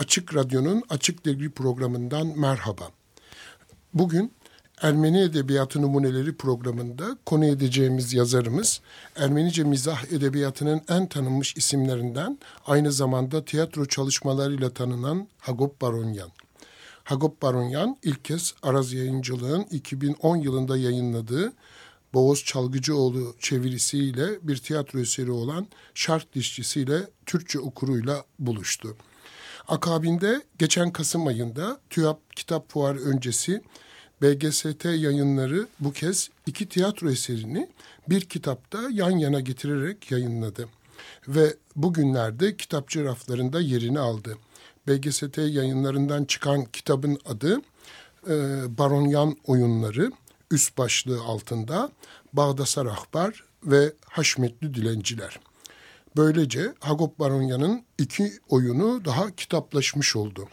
Açık Radyo'nun Açık Dergi programından merhaba. Bugün Ermeni Edebiyatı Numuneleri programında konu edeceğimiz yazarımız Ermenice mizah edebiyatının en tanınmış isimlerinden aynı zamanda tiyatro çalışmalarıyla tanınan Hagop Baronyan. Hagop Baronyan ilk kez Araz Yayıncılığın 2010 yılında yayınladığı Boğaz Çalgıcıoğlu çevirisiyle bir tiyatro eseri olan Şart Dişçisiyle Türkçe okuruyla buluştu. Akabinde geçen Kasım ayında TÜYAP Kitap Fuarı öncesi BGST yayınları bu kez iki tiyatro eserini bir kitapta yan yana getirerek yayınladı. Ve bugünlerde kitapçı raflarında yerini aldı. BGST yayınlarından çıkan kitabın adı e, Baronyan Oyunları üst başlığı altında Bağdasar Ahbar ve Haşmetli Dilenciler. Böylece Hagop Baronya'nın iki oyunu daha kitaplaşmış oldu.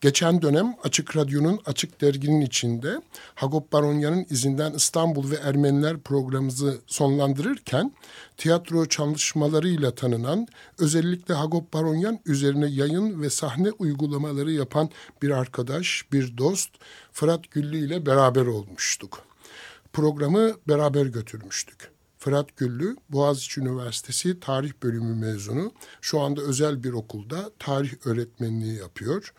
Geçen dönem Açık Radyo'nun Açık Dergi'nin içinde Hagop Baronya'nın izinden İstanbul ve Ermeniler programımızı sonlandırırken tiyatro çalışmalarıyla tanınan özellikle Hagop Baronyan üzerine yayın ve sahne uygulamaları yapan bir arkadaş, bir dost Fırat Güllü ile beraber olmuştuk. Programı beraber götürmüştük. Fırat Güllü, Boğaziçi Üniversitesi Tarih Bölümü mezunu. Şu anda özel bir okulda tarih öğretmenliği yapıyor.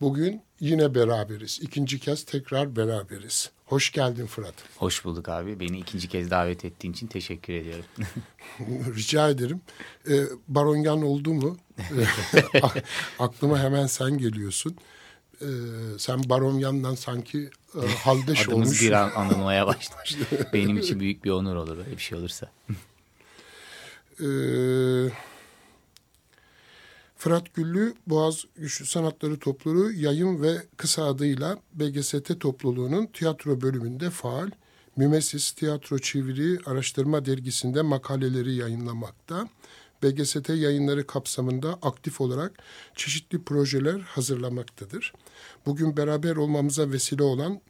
Bugün yine beraberiz. İkinci kez tekrar beraberiz. Hoş geldin Fırat. Hoş bulduk abi. Beni ikinci kez davet ettiğin için teşekkür ediyorum. Rica ederim. Ee, Baronyan oldu mu? Aklıma hemen sen geliyorsun. Ee, sen Baronyan'dan sanki e, haldeş Adımız olmuş. bir an anılmaya başlamış. Benim için büyük bir onur olur öyle bir şey olursa. Ee, Fırat Güllü Boğaz Güçlü Sanatları Topluluğu yayın ve kısa adıyla BGST topluluğunun tiyatro bölümünde faal, Mümesis Tiyatro Çeviri Araştırma Dergisi'nde makaleleri yayınlamakta. BGST yayınları kapsamında aktif olarak çeşitli projeler hazırlamaktadır. Bugün beraber olmamıza vesile olan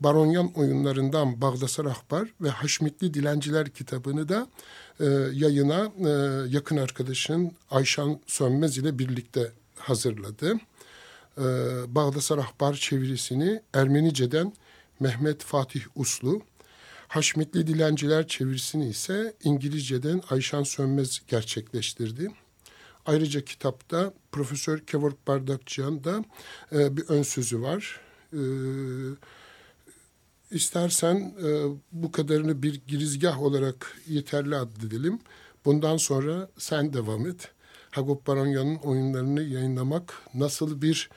Baronyan oyunlarından Bağdasar Ahbar ve Haşmetli Dilenciler kitabını da e, yayına e, yakın arkadaşın Ayşan Sönmez ile birlikte hazırladı. E, Bağdasar Ahbar çevirisini Ermenice'den Mehmet Fatih Uslu, Haşmetli Dilenciler çevirisini ise İngilizce'den Ayşan Sönmez gerçekleştirdi. Ayrıca kitapta Profesör Kevork Bardakçıyan da e, bir ön sözü var. E, istersen e, bu kadarını bir girizgah olarak yeterli addedelim. Bundan sonra sen devam et. Hagop Baronya'nın oyunlarını yayınlamak nasıl bir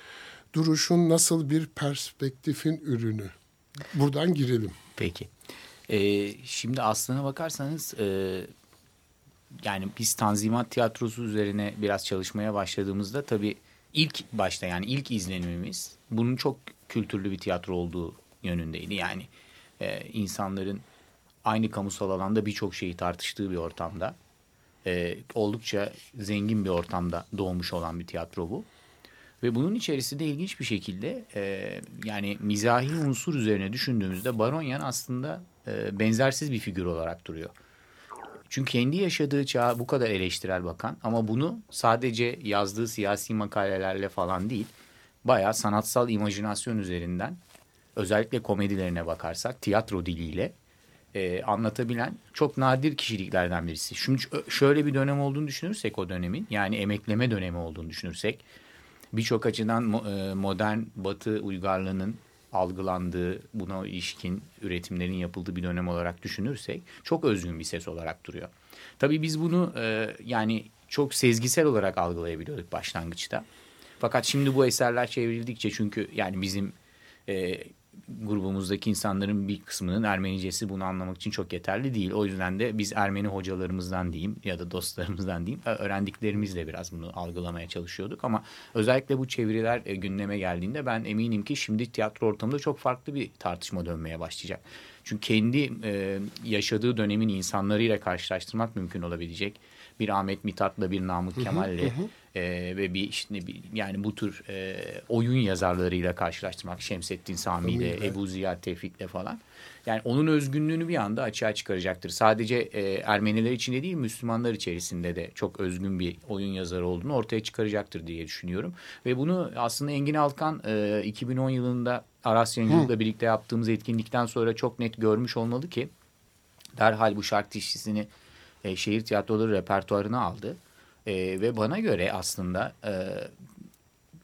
duruşun, nasıl bir perspektifin ürünü? Buradan girelim. Peki. Ee, şimdi aslına bakarsanız e, yani biz Tanzimat Tiyatrosu üzerine biraz çalışmaya başladığımızda tabii ilk başta yani ilk izlenimimiz bunun çok kültürlü bir tiyatro olduğu yönündeydi. Yani e, insanların aynı kamusal alanda birçok şeyi tartıştığı bir ortamda e, oldukça zengin bir ortamda doğmuş olan bir tiyatro bu. Ve bunun içerisinde ilginç bir şekilde e, yani mizahi unsur üzerine düşündüğümüzde Baronyan aslında e, benzersiz bir figür olarak duruyor. Çünkü kendi yaşadığı çağa bu kadar eleştirel bakan ama bunu sadece yazdığı siyasi makalelerle falan değil, bayağı sanatsal imajinasyon üzerinden özellikle komedilerine bakarsak tiyatro diliyle e, anlatabilen çok nadir kişiliklerden birisi. Şimdi şöyle bir dönem olduğunu düşünürsek o dönemin yani emekleme dönemi olduğunu düşünürsek birçok açıdan e, modern batı uygarlığının algılandığı buna ilişkin üretimlerin yapıldığı bir dönem olarak düşünürsek çok özgün bir ses olarak duruyor. Tabii biz bunu e, yani çok sezgisel olarak algılayabiliyorduk başlangıçta. Fakat şimdi bu eserler çevrildikçe çünkü yani bizim e, grubumuzdaki insanların bir kısmının Ermenicesi bunu anlamak için çok yeterli değil. O yüzden de biz Ermeni hocalarımızdan diyeyim ya da dostlarımızdan diyeyim öğrendiklerimizle biraz bunu algılamaya çalışıyorduk. Ama özellikle bu çeviriler e, gündeme geldiğinde ben eminim ki şimdi tiyatro ortamında çok farklı bir tartışma dönmeye başlayacak. Çünkü kendi e, yaşadığı dönemin insanlarıyla karşılaştırmak mümkün olabilecek. Bir Ahmet Mithat'la bir Namık Kemal'le e, ve bir işte bir, yani bu tür e, oyun yazarlarıyla karşılaştırmak Şemsettin Sami ile Ebu Ziya Tevfik'le falan. Yani onun özgünlüğünü bir anda açığa çıkaracaktır. Sadece e, Ermeniler içinde değil Müslümanlar içerisinde de çok özgün bir oyun yazarı olduğunu ortaya çıkaracaktır diye düşünüyorum. Ve bunu aslında Engin Alkan e, 2010 yılında Aras Yayıncılık'la birlikte yaptığımız etkinlikten sonra çok net görmüş olmalı ki derhal bu şark dişçisini e, şehir tiyatroları repertuarına aldı. E, ve bana göre aslında e,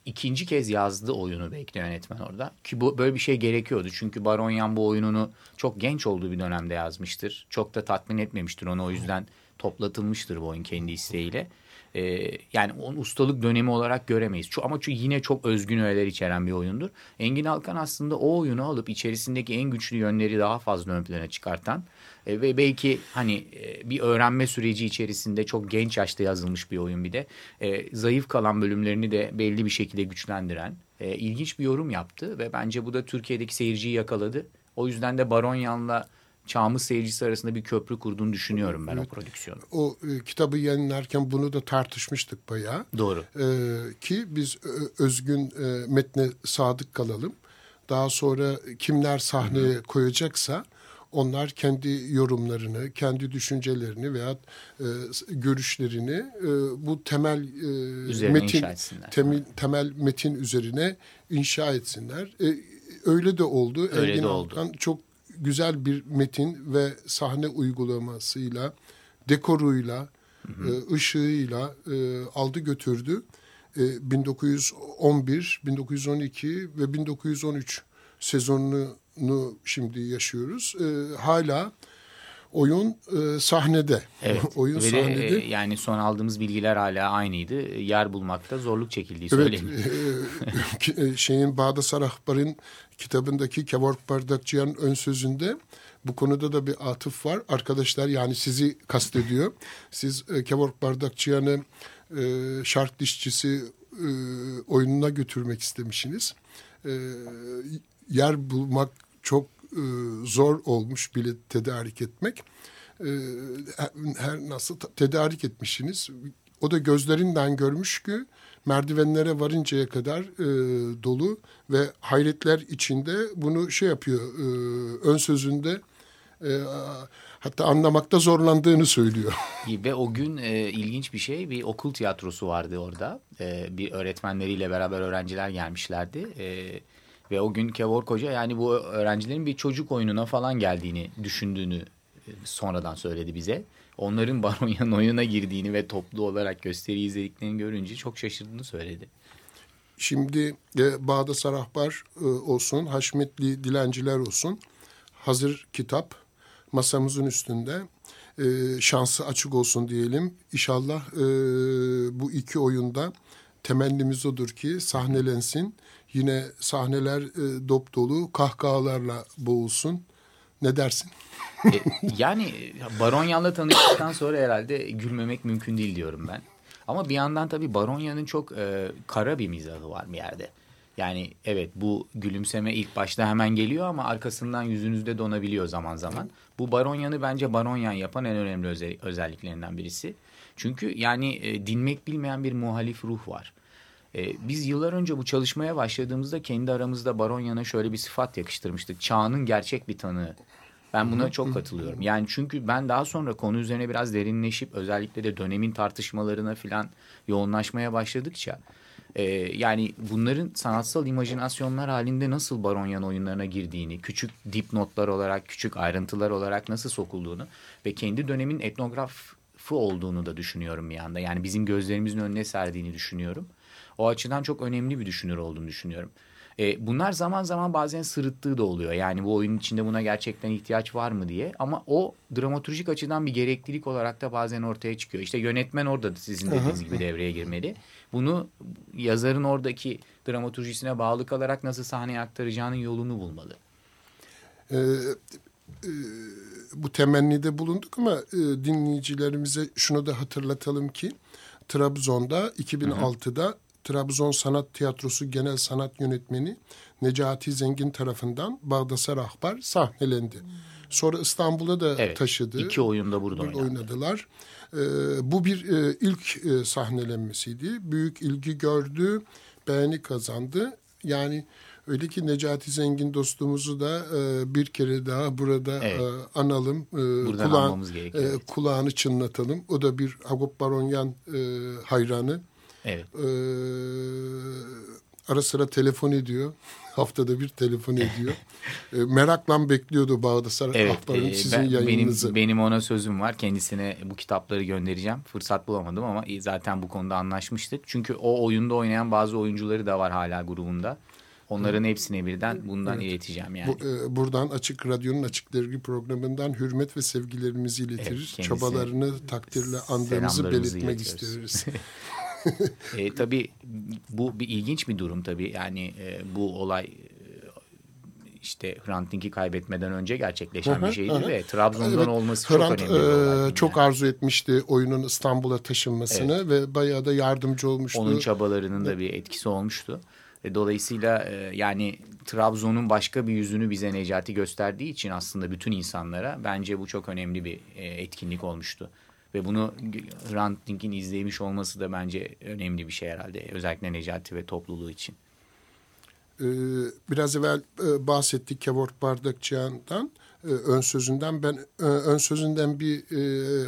ikinci kez yazdı oyunu belki yönetmen orada. Ki bu böyle bir şey gerekiyordu. Çünkü Baronyan bu oyununu çok genç olduğu bir dönemde yazmıştır. Çok da tatmin etmemiştir onu o yüzden toplatılmıştır bu oyun kendi isteğiyle. Ee, yani onun ustalık dönemi olarak göremeyiz. Ama çünkü yine çok özgün öğeler içeren bir oyundur. Engin Alkan aslında o oyunu alıp içerisindeki en güçlü yönleri daha fazla ön plana çıkartan e, ve belki hani e, bir öğrenme süreci içerisinde çok genç yaşta yazılmış bir oyun bir de. E, zayıf kalan bölümlerini de belli bir şekilde güçlendiren e, ilginç bir yorum yaptı ve bence bu da Türkiye'deki seyirciyi yakaladı. O yüzden de Baronyan'la çağımız seyircisi arasında bir köprü kurduğunu düşünüyorum ben evet. o prodüksiyonu. O e, kitabı yayınlarken bunu da tartışmıştık bayağı. Doğru. E, ki biz e, özgün e, metne sadık kalalım. Daha sonra kimler sahneye Hı-hı. koyacaksa onlar kendi yorumlarını, kendi düşüncelerini veya e, görüşlerini e, bu temel e, metin temel, temel metin üzerine inşa etsinler. E, öyle de oldu. Öyle Engin de oldu. çok güzel bir metin ve sahne uygulamasıyla, dekoruyla, hı hı. E, ışığıyla e, aldı götürdü. E, 1911, 1912 ve 1913 sezonunu şimdi yaşıyoruz. E, hala oyun e, sahnede. Evet. oyun Ve sahnede. De, e, yani son aldığımız bilgiler hala aynıydı. Yer bulmakta zorluk çekildiği evet, söyleniyor. E, e, şeyin Bağda Sarahbar'ın kitabındaki Kevork Bardakçıyan ön sözünde bu konuda da bir atıf var. Arkadaşlar yani sizi kastediyor. Siz e, Kevork Bardakçıyan'ı e, şark dişçisi e, oyununa götürmek istemişsiniz. E, yer bulmak çok e, zor olmuş bilet tedarik etmek. E, her nasıl tedarik etmişsiniz? O da gözlerinden görmüş ki merdivenlere varıncaya kadar e, dolu ve hayretler içinde bunu şey yapıyor e, ön sözünde e, hatta anlamakta zorlandığını söylüyor. Ve o gün e, ilginç bir şey bir okul tiyatrosu vardı orada e, bir öğretmenleriyle beraber öğrenciler gelmişlerdi. E, ve o gün Kevork Hoca yani bu öğrencilerin bir çocuk oyununa falan geldiğini düşündüğünü sonradan söyledi bize. Onların Baronyan oyuna girdiğini ve toplu olarak gösteri izlediklerini görünce çok şaşırdığını söyledi. Şimdi e, Bağda Sarahbar e, olsun, Haşmetli Dilenciler olsun. Hazır kitap masamızın üstünde. E, şansı açık olsun diyelim. İnşallah e, bu iki oyunda temennimiz odur ki sahnelensin Yine sahneler e, dop dolu kahkahalarla boğulsun. Ne dersin? e, yani Baronyan'la tanıştıktan sonra herhalde gülmemek mümkün değil diyorum ben. Ama bir yandan tabii Baronyan'ın çok e, kara bir mizahı var bir yerde. Yani evet bu gülümseme ilk başta hemen geliyor ama arkasından yüzünüzde donabiliyor zaman zaman. Bu Baronyan'ı bence Baronyan yapan en önemli özelliklerinden birisi. Çünkü yani e, dinmek bilmeyen bir muhalif ruh var. E, biz yıllar önce bu çalışmaya başladığımızda kendi aramızda Baronya'na şöyle bir sıfat yakıştırmıştık. Çağının gerçek bir tanığı. Ben buna çok katılıyorum. Yani çünkü ben daha sonra konu üzerine biraz derinleşip özellikle de dönemin tartışmalarına falan yoğunlaşmaya başladıkça e, yani bunların sanatsal imajinasyonlar halinde nasıl Baronyan oyunlarına girdiğini, küçük dipnotlar olarak, küçük ayrıntılar olarak nasıl sokulduğunu ve kendi dönemin etnografı olduğunu da düşünüyorum bir anda. Yani bizim gözlerimizin önüne serdiğini düşünüyorum. O açıdan çok önemli bir düşünür olduğunu düşünüyorum. E, bunlar zaman zaman bazen sırıttığı da oluyor. Yani bu oyunun içinde buna gerçekten ihtiyaç var mı diye. Ama o dramaturjik açıdan bir gereklilik olarak da bazen ortaya çıkıyor. İşte yönetmen orada da sizin dediğiniz gibi devreye girmeli. Bunu yazarın oradaki dramaturjisine bağlı kalarak nasıl sahneye aktaracağının yolunu bulmalı. Ee, e, bu temennide bulunduk ama e, dinleyicilerimize şunu da hatırlatalım ki Trabzon'da 2006'da hı hı. Trabzon Sanat Tiyatrosu Genel Sanat Yönetmeni Necati Zengin tarafından Bağdasar Ahbar sahnelendi. Hmm. Sonra İstanbul'a da evet, taşıdı. İki oyunda burada, burada oynadılar. Ee, bu bir e, ilk e, sahnelenmesiydi. Büyük ilgi gördü, beğeni kazandı. Yani öyle ki Necati Zengin dostumuzu da e, bir kere daha burada evet. e, analım. E, Buradan kulağın, e, Kulağını çınlatalım. O da bir Agop Baronyan e, hayranı. Evet. Ee, ara sıra telefon ediyor. Haftada bir telefon ediyor. e, merakla bekliyordu Bağdasar evet, Ahbar'ın e, sizin ben, yayınınızı. Benim, benim ona sözüm var. Kendisine bu kitapları göndereceğim. Fırsat bulamadım ama zaten bu konuda anlaşmıştık. Çünkü o oyunda oynayan bazı oyuncuları da var hala grubunda. Onların hepsine birden bundan evet. ileteceğim yani. Bu, e, buradan Açık Radyo'nun Açık Dergi programından hürmet ve sevgilerimizi iletiriz. Evet, Çabalarını takdirle andığımızı belirtmek isteriz. e, tabii bu bir ilginç bir durum tabii. Yani e, bu olay e, işte Hrant Dink'i kaybetmeden önce gerçekleşen bir şeydi ve Trabzon'dan evet, olması Hrant, çok önemli. E, çok yani. arzu etmişti oyunun İstanbul'a taşınmasını evet. ve bayağı da yardımcı olmuştu. Onun çabalarının da bir etkisi olmuştu. E, dolayısıyla e, yani Trabzon'un başka bir yüzünü bize Necati gösterdiği için aslında bütün insanlara bence bu çok önemli bir e, etkinlik olmuştu. Ve bunu Hrant Dink'in izlemiş olması da bence önemli bir şey herhalde. Özellikle Necati ve topluluğu için. Ee, biraz evvel e, bahsettik Kevork Bardakçıyan'dan, e, ön sözünden. Ben e, ön sözünden bir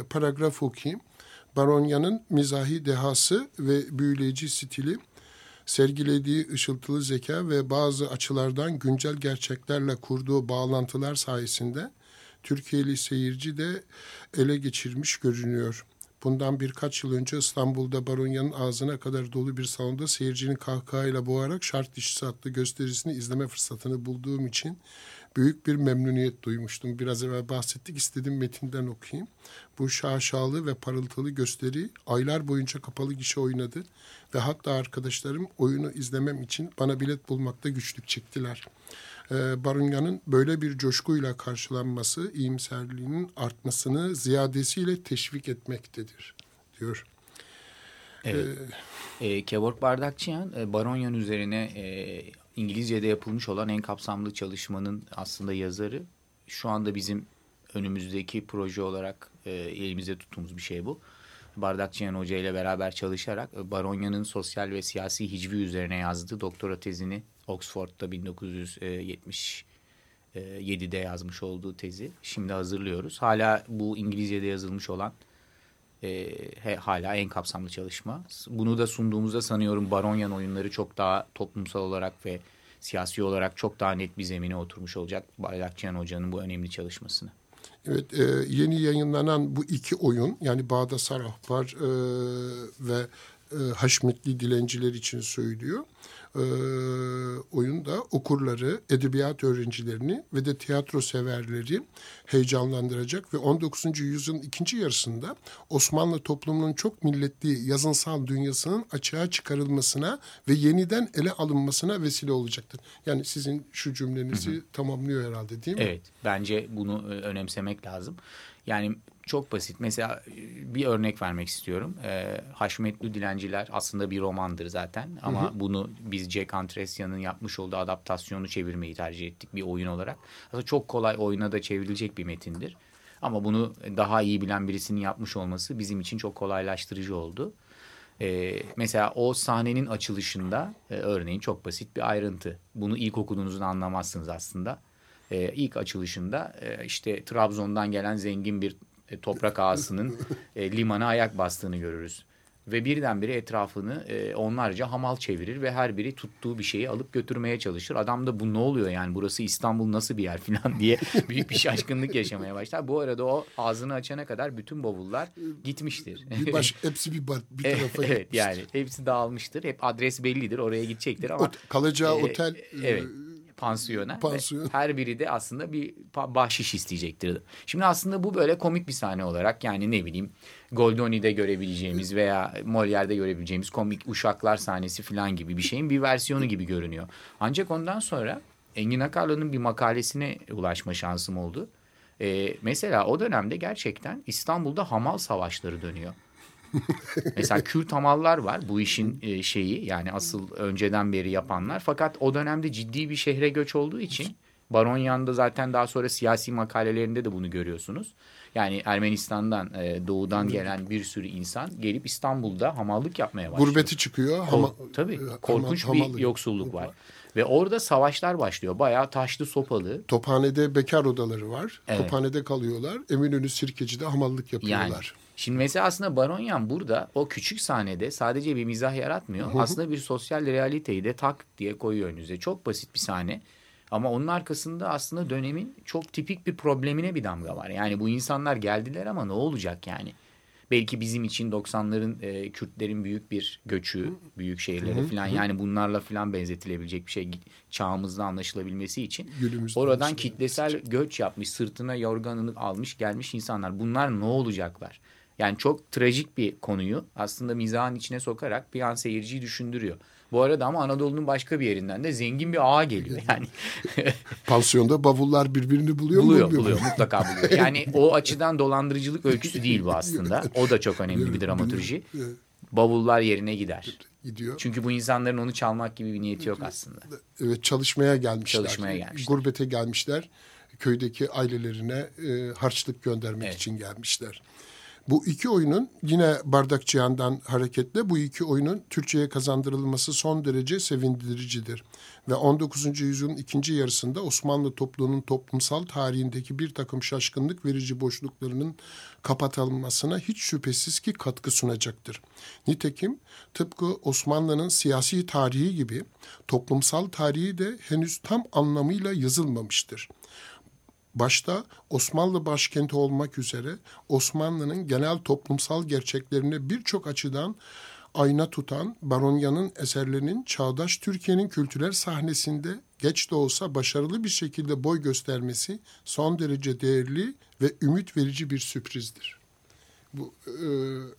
paragraf okuyayım. Baronya'nın mizahi dehası ve büyüleyici stili, sergilediği ışıltılı zeka ve bazı açılardan güncel gerçeklerle kurduğu bağlantılar sayesinde Türkiye'li seyirci de ele geçirmiş görünüyor. Bundan birkaç yıl önce İstanbul'da Baronya'nın ağzına kadar dolu bir salonda seyircinin kahkahayla boğarak şart dişisi adlı gösterisini izleme fırsatını bulduğum için büyük bir memnuniyet duymuştum. Biraz evvel bahsettik istedim metinden okuyayım. Bu şaşalı ve parıltılı gösteri aylar boyunca kapalı gişe oynadı ve hatta arkadaşlarım oyunu izlemem için bana bilet bulmakta güçlük çektiler.'' E, Barunya'nın böyle bir coşkuyla karşılanması iyimserliğinin artmasını ziyadesiyle teşvik etmektedir diyor. Evet. Ee, e, Kevork Bardakçıyan e, Baronyan üzerine e, İngilizce'de yapılmış olan en kapsamlı çalışmanın aslında yazarı. Şu anda bizim önümüzdeki proje olarak e, elimizde tuttuğumuz bir şey bu. Bardakçıyan Hoca ile beraber çalışarak e, Baronya'nın sosyal ve siyasi hicvi üzerine yazdığı doktora tezini Oxford'da 1977'de yazmış olduğu tezi şimdi hazırlıyoruz. Hala bu İngilizce'de yazılmış olan e, hala en kapsamlı çalışma. Bunu da sunduğumuzda sanıyorum Baronyan oyunları çok daha toplumsal olarak ve siyasi olarak çok daha net bir zemine oturmuş olacak Bardakçıyan Hoca'nın bu önemli çalışmasını. Evet, e, yeni yayınlanan bu iki oyun yani Bağda Sarahbar e, ve e, Haşmetli Dilenciler için söylüyor e, oyunda okurları, edebiyat öğrencilerini ve de tiyatro severleri heyecanlandıracak ve 19. yüzyılın ikinci yarısında Osmanlı toplumunun çok milletli yazınsal dünyasının açığa çıkarılmasına ve yeniden ele alınmasına vesile olacaktır. Yani sizin şu cümlenizi hı hı. tamamlıyor herhalde değil mi? Evet, bence bunu e, önemsemek lazım. Yani çok basit. Mesela e, bir örnek vermek istiyorum. E, Haşmetli Dilenciler aslında bir romandır zaten. Ama hı hı. bunu biz Jack Antresyan'ın yapmış olduğu adaptasyonu çevirmeyi tercih ettik bir oyun olarak. Aslında çok kolay oyuna da çevrilecek bir metindir. Ama bunu daha iyi bilen birisinin yapmış olması bizim için çok kolaylaştırıcı oldu. Ee, mesela o sahnenin açılışında e, örneğin çok basit bir ayrıntı. Bunu ilk okuduğunuzda anlamazsınız aslında. Ee, ilk açılışında e, işte Trabzon'dan gelen zengin bir e, toprak ağasının e, limana ayak bastığını görürüz. ve birdenbire etrafını e, onlarca hamal çevirir ve her biri tuttuğu bir şeyi alıp götürmeye çalışır. Adam da bu ne oluyor yani burası İstanbul nasıl bir yer falan diye büyük bir şaşkınlık yaşamaya başlar. Bu arada o ağzını açana kadar bütün bavullar gitmiştir. Bir baş, hepsi bir, bar- bir tarafa evet gitmiştir. yani hepsi dağılmıştır. Hep adres bellidir oraya gidecektir ama Ot- kalacağı e, otel evet e, pansiyona. pansiyon. Her biri de aslında bir bahşiş isteyecektir. Şimdi aslında bu böyle komik bir sahne olarak yani ne bileyim Goldoni'de görebileceğimiz veya Molière'de görebileceğimiz komik uşaklar sahnesi falan gibi bir şeyin bir versiyonu gibi görünüyor. Ancak ondan sonra Engin Akarlı'nın bir makalesine ulaşma şansım oldu. Ee, mesela o dönemde gerçekten İstanbul'da hamal savaşları dönüyor. Mesela Kürt hamallar var bu işin e, şeyi yani asıl önceden beri yapanlar. Fakat o dönemde ciddi bir şehre göç olduğu için Baronyan'da zaten daha sonra siyasi makalelerinde de bunu görüyorsunuz. Yani Ermenistan'dan e, doğudan gelen bir sürü insan gelip İstanbul'da hamallık yapmaya başlıyor. gurbeti çıkıyor. Hama, tabii e, korkunç hama- bir yoksulluk var. Ve orada savaşlar başlıyor. Bayağı taşlı sopalı. Tophane'de bekar odaları var. Evet. Tophane'de kalıyorlar. Eminönü Sirkeci'de hamallık Yani yapıyorlar. Şimdi mesela aslında Baronyan burada o küçük sahnede sadece bir mizah yaratmıyor. aslında bir sosyal realiteyi de tak diye koyuyor önünüze. Çok basit bir sahne. Ama onun arkasında aslında dönemin çok tipik bir problemine bir damga var. Yani bu insanlar geldiler ama ne olacak yani? Belki bizim için 90'ların e, Kürtlerin büyük bir göçü, büyük şehirlere falan yani bunlarla falan benzetilebilecek bir şey çağımızda anlaşılabilmesi için. Günümüzde Oradan kitlesel göç yapmış, sırtına yorganını almış gelmiş insanlar. Bunlar ne olacaklar? Yani çok trajik bir konuyu aslında mizahın içine sokarak bir an seyirciyi düşündürüyor. Bu arada ama Anadolu'nun başka bir yerinden de zengin bir ağa geliyor. Yani Pansiyonda bavullar birbirini buluyor, buluyor, mu? buluyor, mu? mutlaka buluyor. Yani o açıdan dolandırıcılık öyküsü değil bu aslında. O da çok önemli bir dramaturji. Bavullar yerine gider. Gidiyor. Çünkü bu insanların onu çalmak gibi bir niyeti yok aslında. Evet çalışmaya gelmişler. Çalışmaya gelmişler. Gurbete gelmişler. Köydeki ailelerine e, harçlık göndermek Evet. için gelmişler. Bu iki oyunun yine Bardakçıyan'dan hareketle bu iki oyunun Türkçe'ye kazandırılması son derece sevindiricidir. Ve 19. yüzyılın ikinci yarısında Osmanlı topluluğunun toplumsal tarihindeki bir takım şaşkınlık verici boşluklarının kapatılmasına hiç şüphesiz ki katkı sunacaktır. Nitekim tıpkı Osmanlı'nın siyasi tarihi gibi toplumsal tarihi de henüz tam anlamıyla yazılmamıştır. Başta Osmanlı başkenti olmak üzere Osmanlı'nın genel toplumsal gerçeklerini birçok açıdan ayna tutan Baronya'nın eserlerinin çağdaş Türkiye'nin kültürel sahnesinde geç de olsa başarılı bir şekilde boy göstermesi son derece değerli ve ümit verici bir sürprizdir. Bu e,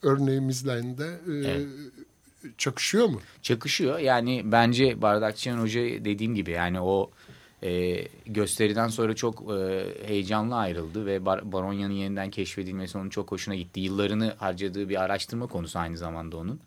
örneğimizle de e, Evet. çakışıyor mu? çakışıyor. Yani bence Bardakçıyan Hoca dediğim gibi yani o e, gösteriden sonra çok e, heyecanlı ayrıldı ve Bar Baronya'nın yeniden keşfedilmesi onun çok hoşuna gitti. Yıllarını harcadığı bir araştırma konusu aynı zamanda onun.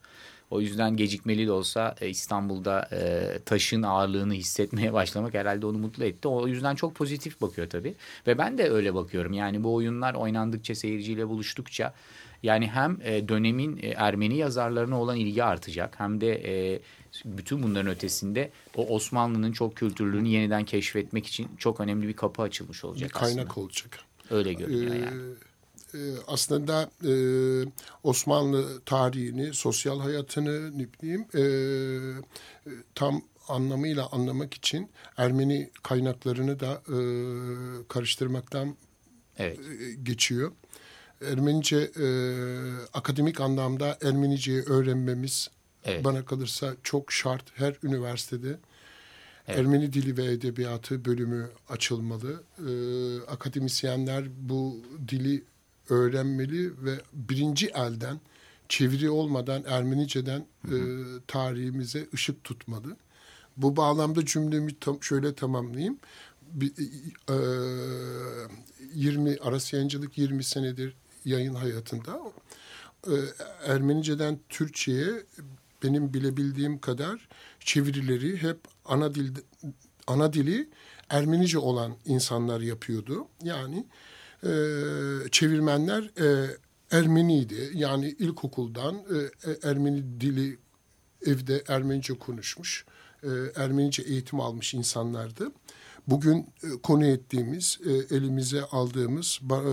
O yüzden gecikmeli de olsa e, İstanbul'da e, taşın ağırlığını hissetmeye başlamak herhalde onu mutlu etti. O yüzden çok pozitif bakıyor tabii. Ve ben de öyle bakıyorum. Yani bu oyunlar oynandıkça seyirciyle buluştukça yani hem e, dönemin e, Ermeni yazarlarına olan ilgi artacak hem de e, bütün bunların ötesinde o Osmanlı'nın çok kültürlüğünü yeniden keşfetmek için çok önemli bir kapı açılmış Bir olacak kaynak aslında. olacak. Öyle görünüyor Ee, yani. e, aslında e, Osmanlı tarihini, sosyal hayatını ne bileyim e, e, tam anlamıyla anlamak için Ermeni kaynaklarını da e, karıştırmaktan Evet. e, geçiyor. Ermenice e, akademik anlamda Ermeniceyi öğrenmemiz Evet. bana kalırsa çok şart. Her üniversitede Ermeni Dili ve Edebiyatı bölümü açılmalı. E, akademisyenler bu dili öğrenmeli ve birinci elden çeviri olmadan Ermenice'den e, tarihimize ışık tutmalı. Bu bağlamda cümlemi tam, şöyle tamamlayayım. Bir, e, 20 arası yayıncılık 20 senedir yayın hayatında e, Ermenice'den Türkçe'ye benim bilebildiğim kadar çevirileri hep ana dilde ana dili Ermenice olan insanlar yapıyordu. Yani e, çevirmenler e, Ermeniydi. Yani ilkokuldan e, e, Ermeni dili evde Ermenice konuşmuş, e, Ermenice eğitim almış insanlardı. Bugün e, konu ettiğimiz, e, elimize aldığımız ba, e,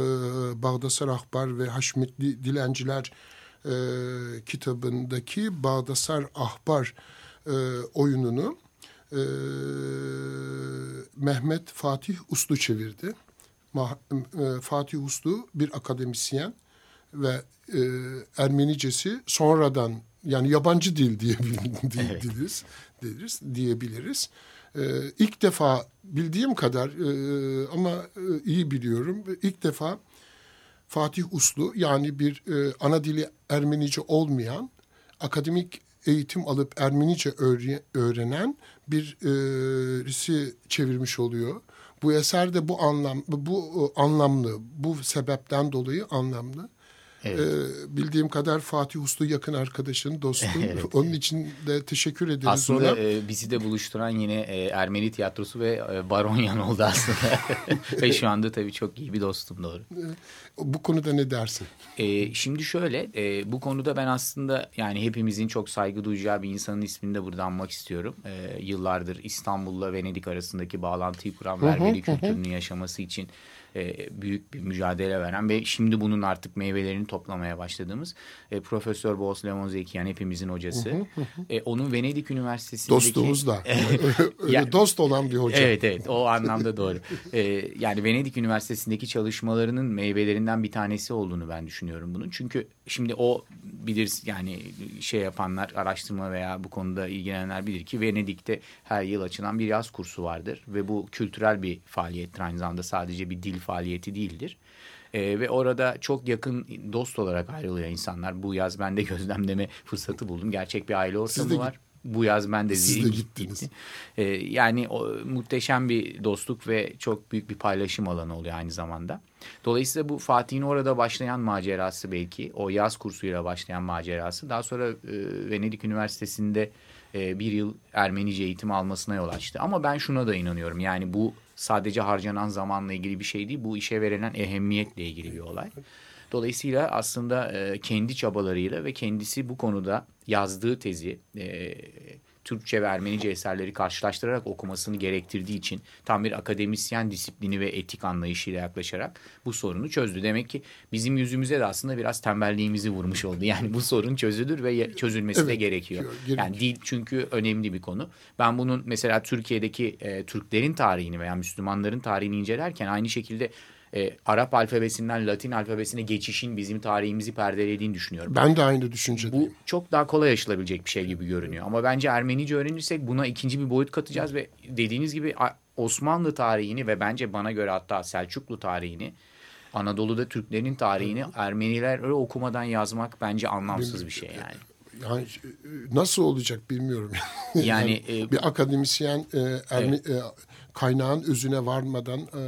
Bağdasar Ahbar ve Haşmetli Dilenciler e, kitabındaki Bağdasar Ahbar e, oyununu e, Mehmet Fatih Uslu çevirdi. Ma, e, Fatih Uslu bir akademisyen ve e, Ermenicesi sonradan yani yabancı dil diyebiliriz, evet. deriz, diyebiliriz. Ee, ilk defa bildiğim kadar e, ama e, iyi biliyorum. İlk defa Fatih Uslu yani bir e, ana dili Ermenice olmayan akademik eğitim alıp Ermenice öğrenen bir birisi çevirmiş oluyor. Bu eser de bu anlam bu anlamlı, bu sebepten dolayı anlamlı. Evet. Ee, bildiğim kadar Fatih Uslu yakın arkadaşın, dostum. evet. Onun için de teşekkür ederiz. Aslında e, bizi de buluşturan yine e, Ermeni tiyatrosu ve e, Baronyan oldu aslında. ve şu anda tabii çok iyi bir dostum doğru. E, bu konuda ne dersin? E, şimdi şöyle, e, bu konuda ben aslında yani hepimizin çok saygı duyacağı bir insanın ismini de burada anmak istiyorum. E, yıllardır İstanbul'la Venedik arasındaki bağlantıyı kuran ve Ermeni kültürünün yaşaması için e, büyük bir mücadele veren ve şimdi bunun artık meyvelerini toplamaya başladığımız e, Profesör Boğaz Lemonzekian hepimizin hocası. e, onun Venedik Üniversitesi'ndeki... Dostumuz da. Öyle dost olan bir hoca. Evet evet o anlamda doğru. e, yani Venedik Üniversitesi'ndeki çalışmalarının meyvelerinden bir tanesi olduğunu ben düşünüyorum bunun. Çünkü şimdi o bilir yani şey yapanlar araştırma veya bu konuda ilgilenenler bilir ki Venedik'te her yıl açılan bir yaz kursu vardır ve bu kültürel bir faaliyettir aynı zamanda sadece bir dil faaliyeti değildir. E, ve orada çok yakın dost olarak ayrılıyor insanlar. Bu yaz ben de gözlemleme fırsatı buldum. Gerçek bir aile ortamı var. Bu yaz ben de Siz de gittiniz. E, yani o, muhteşem bir dostluk ve çok büyük bir paylaşım alanı oluyor aynı zamanda. Dolayısıyla bu Fatih'in orada başlayan macerası belki o yaz kursuyla başlayan macerası daha sonra e, Venedik Üniversitesi'nde e, bir yıl Ermenice eğitim almasına yol açtı. Ama ben şuna da inanıyorum yani bu sadece harcanan zamanla ilgili bir şey değil. Bu işe verilen ehemmiyetle ilgili bir olay. Dolayısıyla aslında e, kendi çabalarıyla ve kendisi bu konuda yazdığı tezi e, Türkçe ve Ermenice eserleri karşılaştırarak okumasını gerektirdiği için tam bir akademisyen disiplini ve etik anlayışıyla yaklaşarak bu sorunu çözdü. Demek ki bizim yüzümüze de aslında biraz tembelliğimizi vurmuş oldu. Yani bu sorun çözülür ve çözülmesi evet, de gerekiyor. Gerekiyor. Yani dil çünkü önemli bir konu. Ben bunun mesela Türkiye'deki e, Türklerin tarihini veya Müslümanların tarihini incelerken aynı şekilde e, Arap alfabesinden Latin alfabesine geçişin bizim tarihimizi perdelediğini düşünüyorum. Ben de aynı düşüncedeyim. Bu çok daha kolay aşılabilecek bir şey gibi görünüyor. Ama bence Ermenice öğrenirsek buna ikinci bir boyut katacağız ve dediğiniz gibi Osmanlı tarihini ve bence bana göre hatta Selçuklu tarihini Anadolu'da Türklerin tarihini Ermeniler öyle okumadan yazmak bence anlamsız bir şey yani. Yani e, nasıl olacak bilmiyorum. Yani, yani e, bir akademisyen e, Ermi, evet. Kaynağın özüne varmadan e,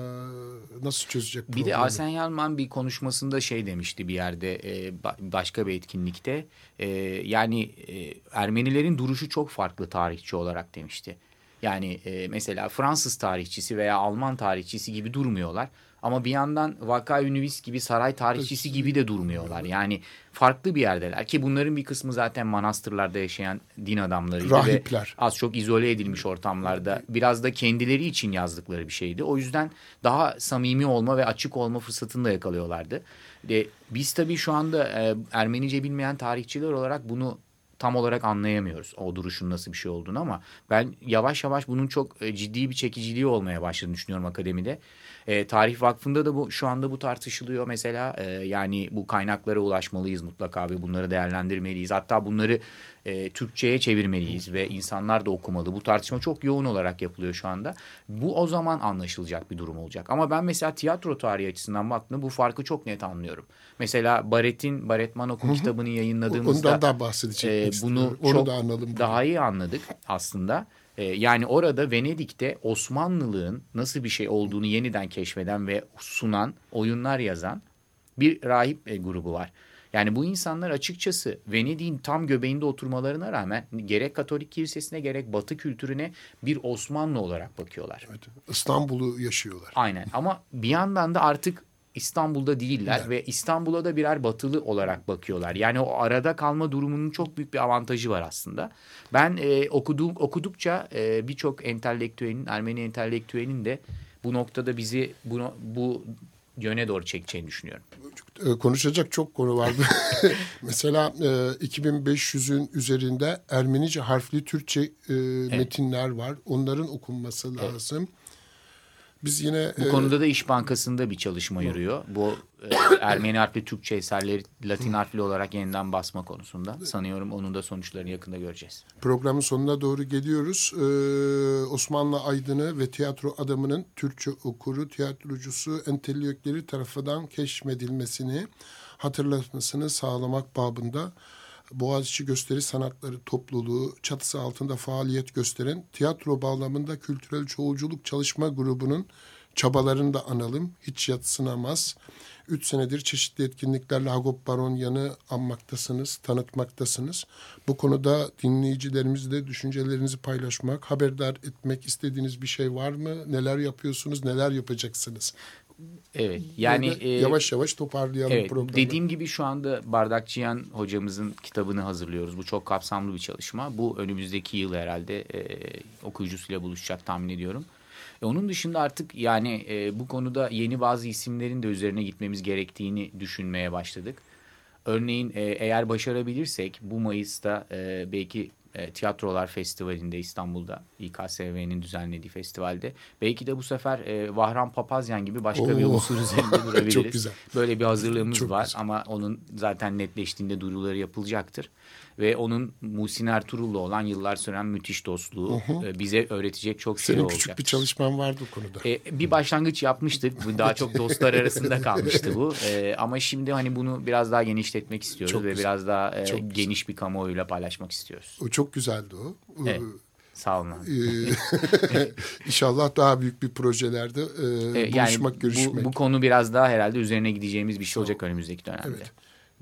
nasıl çözecek problemi? Bir de Arsen Yalman bir konuşmasında şey demişti bir yerde e, başka bir etkinlikte. E, yani e, Ermenilerin duruşu çok farklı tarihçi olarak demişti. Yani e, mesela Fransız tarihçisi veya Alman tarihçisi gibi durmuyorlar. Ama bir yandan Vaka Ünivist gibi saray tarihçisi gibi de durmuyorlar. Yani farklı bir yerdeler ki bunların bir kısmı zaten manastırlarda yaşayan din adamlarıydı. Rahipler. Ve az çok izole edilmiş ortamlarda biraz da kendileri için yazdıkları bir şeydi. O yüzden daha samimi olma ve açık olma fırsatını da yakalıyorlardı. E, biz tabii şu anda e, Ermenice bilmeyen tarihçiler olarak bunu tam olarak anlayamıyoruz o duruşun nasıl bir şey olduğunu ama ben yavaş yavaş bunun çok e, ciddi bir çekiciliği olmaya başladığını düşünüyorum akademide. E, Tarih Vakfı'nda da bu şu anda bu tartışılıyor mesela. E, yani bu kaynaklara ulaşmalıyız mutlaka ve bunları değerlendirmeliyiz. Hatta bunları e, Türkçe'ye çevirmeliyiz ve insanlar da okumalı. Bu tartışma çok yoğun olarak yapılıyor şu anda. Bu o zaman anlaşılacak bir durum olacak. Ama ben mesela tiyatro tarihi açısından baktığımda bu farkı çok net anlıyorum. Mesela Barrett'in Barrett Manok'un kitabını yayınladığımızda Ondan daha bahsedecek. E, bunu Onu çok da anladım. daha iyi anladık aslında. Ee, yani orada Venedik'te Osmanlılığın nasıl bir şey olduğunu yeniden keşfeden ve sunan, oyunlar yazan bir rahip e, grubu var. Yani bu insanlar açıkçası Venedik'in tam göbeğinde oturmalarına rağmen gerek Katolik kilisesine gerek Batı kültürüne bir Osmanlı olarak bakıyorlar. Evet, İstanbul'u yaşıyorlar. Aynen ama bir yandan da artık İstanbul'da değiller evet. ve İstanbul'a da birer batılı olarak bakıyorlar. Yani o arada kalma durumunun çok büyük bir avantajı var aslında. Ben e, okuduğum okudukça e, birçok entelektüelin, Ermeni entelektüelin de bu noktada bizi bu, bu yöne doğru çekeceğini düşünüyorum. E, konuşacak çok konu vardı. Mesela e, 2500'ün üzerinde Ermenice harfli Türkçe e, evet. metinler var. Onların okunması lazım. Evet. Biz yine bu e, konuda da İş Bankası'nda bir çalışma yürüyor. Bu e, Ermeni harfli Türkçe eserleri Latin harfli olarak yeniden basma konusunda. Sanıyorum onun da sonuçlarını yakında göreceğiz. Programın sonuna doğru geliyoruz. Ee, Osmanlı aydını ve tiyatro adamının Türkçe okuru, tiyatrocusu, entelektüeli tarafından keşfedilmesini hatırlatmasını sağlamak babında Boğaziçi Gösteri Sanatları Topluluğu çatısı altında faaliyet gösteren tiyatro bağlamında kültürel çoğulculuk çalışma grubunun çabalarını da analım. Hiç yatsınamaz. Üç senedir çeşitli etkinliklerle Hagop Baronyan'ı anmaktasınız, tanıtmaktasınız. Bu konuda dinleyicilerimizle düşüncelerinizi paylaşmak, haberdar etmek istediğiniz bir şey var mı? Neler yapıyorsunuz, neler yapacaksınız? Evet yani e, yavaş yavaş toparlayalım evet, programı. Dediğim gibi şu anda Bardakçıyan hocamızın kitabını hazırlıyoruz. Bu çok kapsamlı bir çalışma. Bu önümüzdeki yıl herhalde e, okuyucusuyla buluşacak tahmin ediyorum. E, onun dışında artık yani e, bu konuda yeni bazı isimlerin de üzerine gitmemiz gerektiğini düşünmeye başladık. Örneğin e, eğer başarabilirsek bu Mayıs'ta e, belki e, Tiyatrolar Festivali'nde İstanbul'da İKSV'nin düzenlediği festivalde. Belki de bu sefer e, Vahran Papazyan gibi başka Oo. bir unsur üzerinde durabiliriz. Çok güzel. Böyle bir hazırlığımız Çok var güzel. ama onun zaten netleştiğinde duyuruları yapılacaktır ve onun Muhsin Ertuğrul'la olan yıllar süren müthiş dostluğu hı hı. E, bize öğretecek çok şey olacak. Senin küçük bir çalışman vardı bu konuda. E, bir başlangıç yapmıştık. Daha çok dostlar arasında kalmıştı bu. E, ama şimdi hani bunu biraz daha genişletmek istiyoruz çok ve güzel. biraz daha e, çok geniş güzel. bir kamuoyuyla paylaşmak istiyoruz. O çok güzeldi o. Evet. Sağ olun abi. İnşallah daha büyük bir projelerde e, buluşmak, yani görüşmek. Bu, bu konu biraz daha herhalde üzerine gideceğimiz bir şey olacak önümüzdeki dönemde. Evet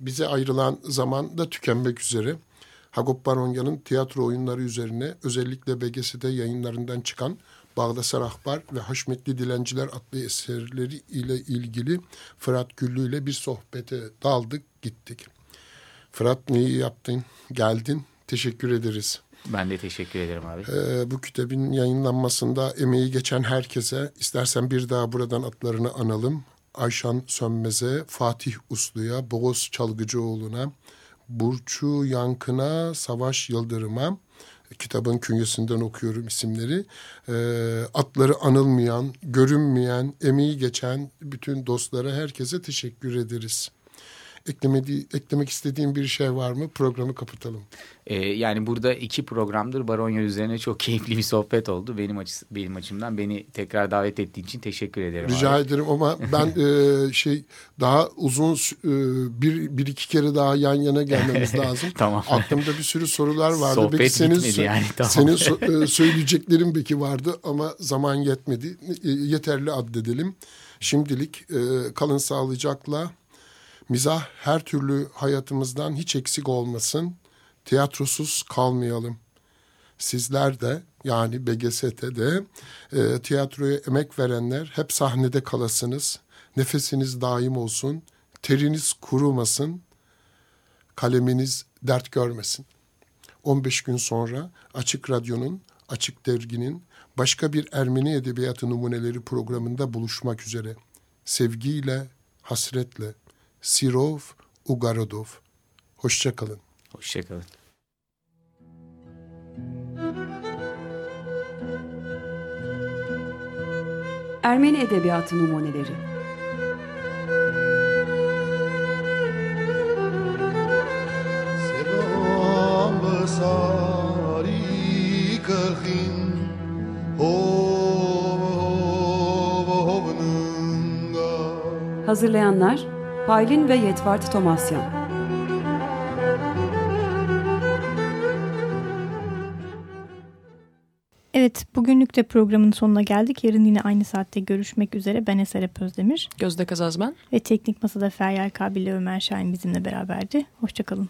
bize ayrılan zaman da tükenmek üzere. Hagop Baronya'nın tiyatro oyunları üzerine özellikle BGS'de yayınlarından çıkan Bağdasar Ahbar ve Haşmetli Dilenciler adlı eserleri ile ilgili Fırat Güllü ile bir sohbete daldık gittik. Fırat neyi yaptın? Geldin. Teşekkür ederiz. Ben de teşekkür ederim abi. Ee, bu kitabın yayınlanmasında emeği geçen herkese istersen bir daha buradan adlarını analım. Ayşan Sönmez'e, Fatih Uslu'ya, Boğaz Çalgıcıoğlu'na, Burçu Yankın'a, Savaş Yıldırım'a kitabın künyesinden okuyorum isimleri. E, atları anılmayan, görünmeyen, emeği geçen bütün dostlara, herkese teşekkür ederiz. Eklemedi, eklemek istediğim bir şey var mı? Programı kapatalım. Ee, yani burada iki programdır Baronya üzerine çok keyifli bir sohbet oldu. Benim açıs benim açımdan beni tekrar davet ettiğin için teşekkür ederim. Rica abi. ederim ama ben e, şey daha uzun e, bir, bir iki kere daha yan yana gelmemiz lazım. tamam. Aklımda bir sürü sorular vardı. Sohbet belki senin yani. Tamam. Senin so e, söyleyeceklerin belki vardı ama zaman yetmedi. E, yeterli addedelim. Şimdilik e, kalın sağlıcakla. Mizah her türlü hayatımızdan hiç eksik olmasın. Tiyatrosuz kalmayalım. Sizler de yani BGS'te de e, tiyatroya emek verenler hep sahnede kalasınız. Nefesiniz daim olsun. Teriniz kurumasın. Kaleminiz dert görmesin. 15 gün sonra Açık Radyo'nun, Açık Dergi'nin başka bir Ermeni Edebiyatı Numuneleri programında buluşmak üzere. Sevgiyle, hasretle. Sirov Ugarodov. Hoşçakalın. Hoşçakalın. Ermeni Edebiyatı Numuneleri Hazırlayanlar Paylin ve Yetvart Tomasyan Evet, bugünlük de programın sonuna geldik. Yarın yine aynı saatte görüşmek üzere. Ben Eser Özdemir. Gözde Kazazmen. Ve Teknik Masa'da Feryal Kabil Ömer Şahin bizimle beraberdi. Hoşçakalın.